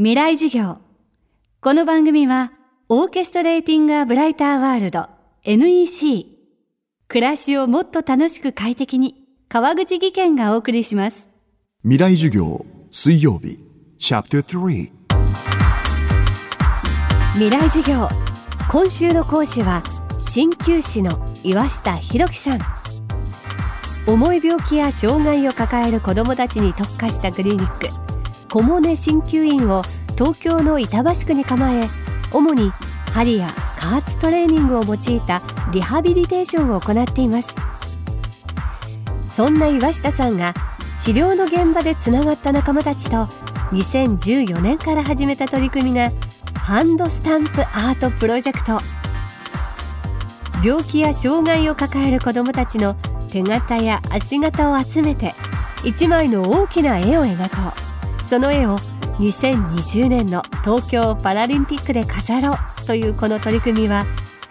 未来授業。この番組はオーケストレーティング・ア・ブライター・ワールド NEC 暮らしをもっと楽しく快適に川口義賢がお送りします。未来授業水曜日。チャプター3未来授業。今週の講師は鍼灸師の岩下博樹さん。重い病気や障害を抱える子どもたちに特化したクリニック小茂根鍼灸院を東京の板橋区に構え主に針や加圧トレーニングを用いたリハビリテーションを行っていますそんな岩下さんが治療の現場でつながった仲間たちと2014年から始めた取り組みがハンドスタンプアートプロジェクト病気や障害を抱える子どもたちの手形や足形を集めて一枚の大きな絵を描こうその絵を2020年の東京パラリンピックで飾ろうというこの取り組みは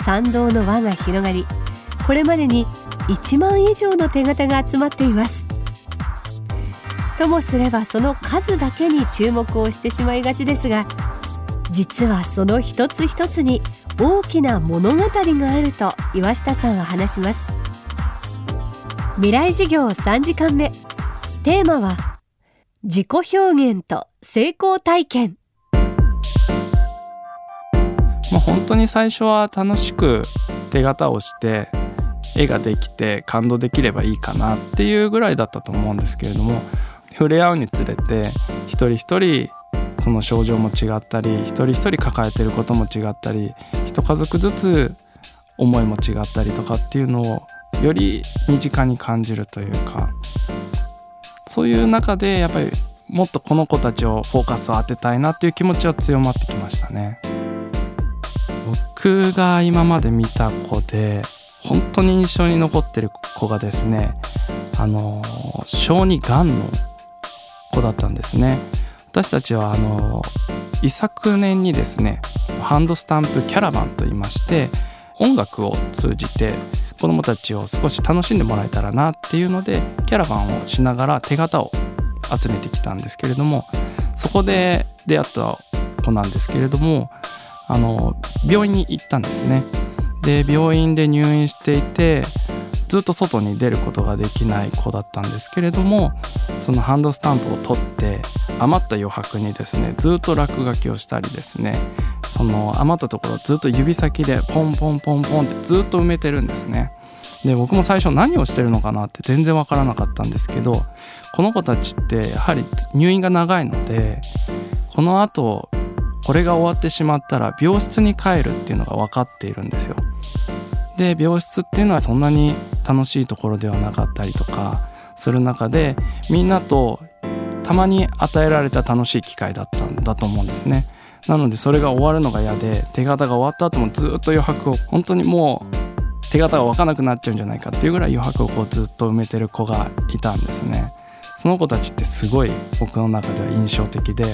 賛同の輪が広がりこれまでに1万以上の手形が集まっています。ともすればその数だけに注目をしてしまいがちですが実はその一つ一つに大きな物語があると岩下さんは話します。未来授業3時間目。テーマは自己表現と成功体験。まあ、本当に最初は楽しく手形をして絵ができて感動できればいいかなっていうぐらいだったと思うんですけれども触れ合うにつれて一人一人その症状も違ったり一人一人抱えてることも違ったり一家族ずつ思いも違ったりとかっていうのをより身近に感じるというかそういう中でやっぱりもっとこの子たちをフォーカスを当てたいなっていう気持ちは強まってきましたね。僕が今まで見た子で本当に印象に残ってる子がですねあの小児がんの子だったんですね。私たちはあの一昨年にですねハンドスタンプキャラバンといいまして音楽を通じて子どもたちを少し楽しんでもらえたらなっていうのでキャラバンをしながら手形を集めてきたんですけれどもそこで出会った子なんですけれどもあの病院に行ったんですね。で病院で入院していてずっと外に出ることができない子だったんですけれどもそのハンドスタンプを取って余った余白にですねずっと落書きをしたりですねその余ったところずっと指先でポンポンポンポンってずっと埋めてるんですね。で僕も最初何をしてるのかなって全然わからなかったんですけどこの子たちってやはり入院が長いのでこのあとこれが終わってしまったら病室に帰るっていうのが分かっているんですよ。で病室っていうのはそんなに楽しいところではなかったりとかする中でみんなとたまに与えられた楽しい機会だったんだと思うんですね。なのでそれが終わるのが嫌で手形が終わった後もずっと余白を本当にもう手形が分かなくなっちゃうんじゃないかっていうぐらい余白をこうずっと埋めてる子がいたんですね。その子たちってすごい僕の中では印象的で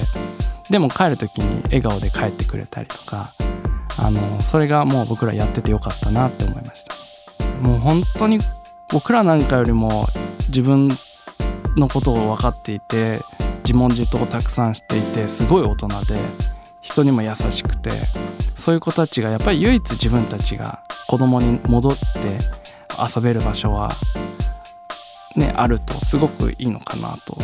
でも帰る時に笑顔で帰ってくれたりとかあのそれがもう僕らやっててよかったなって思いましたもう本当に僕らなんかよりも自分のことを分かっていて自問自答をたくさんしていてすごい大人で人にも優しくてそういう子たちがやっぱり唯一自分たちが子供に戻って遊べる場所はねあるとすごくいいのかなと。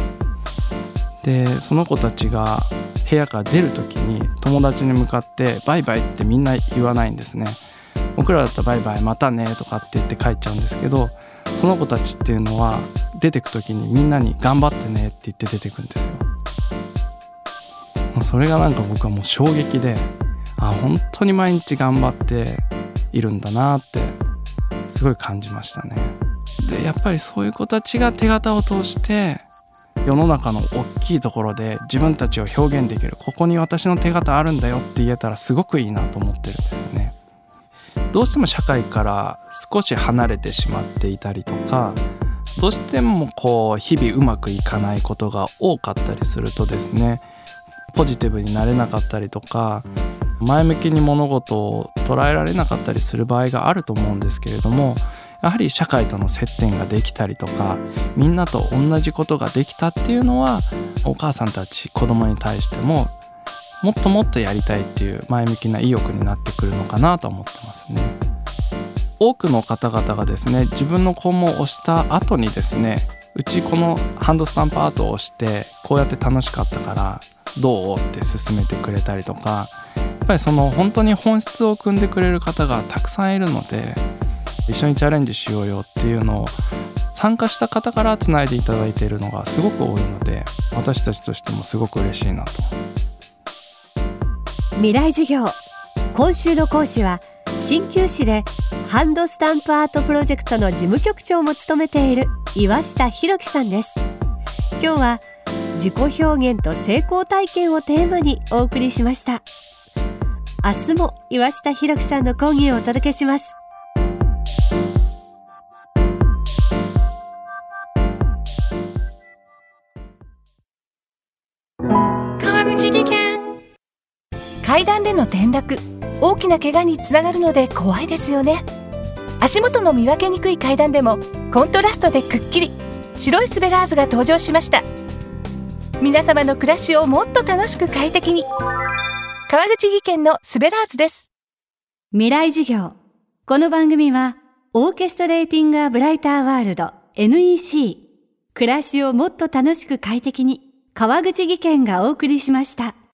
でその子たちが部屋から出る時に友達に向かって「バイバイ」ってみんな言わないんですね。僕らだったら「バイバイまたね」とかって言って帰っちゃうんですけどその子たちっていうのは出てく時にみんなに「頑張ってね」って言って出てくんですよ。それがなんか僕はもう衝撃であ本当に毎日頑張っているんだなってすごい感じましたねでやっぱりそういう子たちが手形を通して世の中の大きいところで自分たちを表現できるここに私の手形あるんだよって言えたらすごくいいなと思ってるんですよね。どうしても社会から少し離れてしまっていたりとかどうしてもこう日々うまくいかないことが多かったりするとですねポジティブになれなかったりとか前向きに物事を捉えられなかったりする場合があると思うんですけれどもやはり社会との接点ができたりとかみんなと同じことができたっていうのはお母さんたち子供に対してももっともっとやりたいっていう前向きな意欲になってくるのかなと思ってますね。多くの方々がですね自分の肛門を押した後にですねうちこのハンドスタンプアートを押してこうやって楽しかったからどうって勧めてくれたりとかやっぱりその本当に本質を組んでくれる方がたくさんいるので一緒にチャレンジしようよっていうのを参加した方からつないでいただいているのがすごく多いので私たちとしてもすごく嬉しいなと。未来授業今週の講師は鍼灸師でハンドスタンプアートプロジェクトの事務局長も務めている岩下博樹さんです。今日は自己表現と成功体験をテーマにお送りしました。明日も岩下博樹さんの講義をお届けします。川口技研。階段での転落。大きな怪我につながるので怖いですよね。足元の見分けにくい階段でもコントラストでくっきり。白いスベラーズが登場しました皆様の暮らしをもっと楽しく快適に。川口技研のスベラーズです。未来事業。この番組はオーケストレーティングアブライターワールド NEC 暮らしをもっと楽しく快適に川口技研がお送りしました。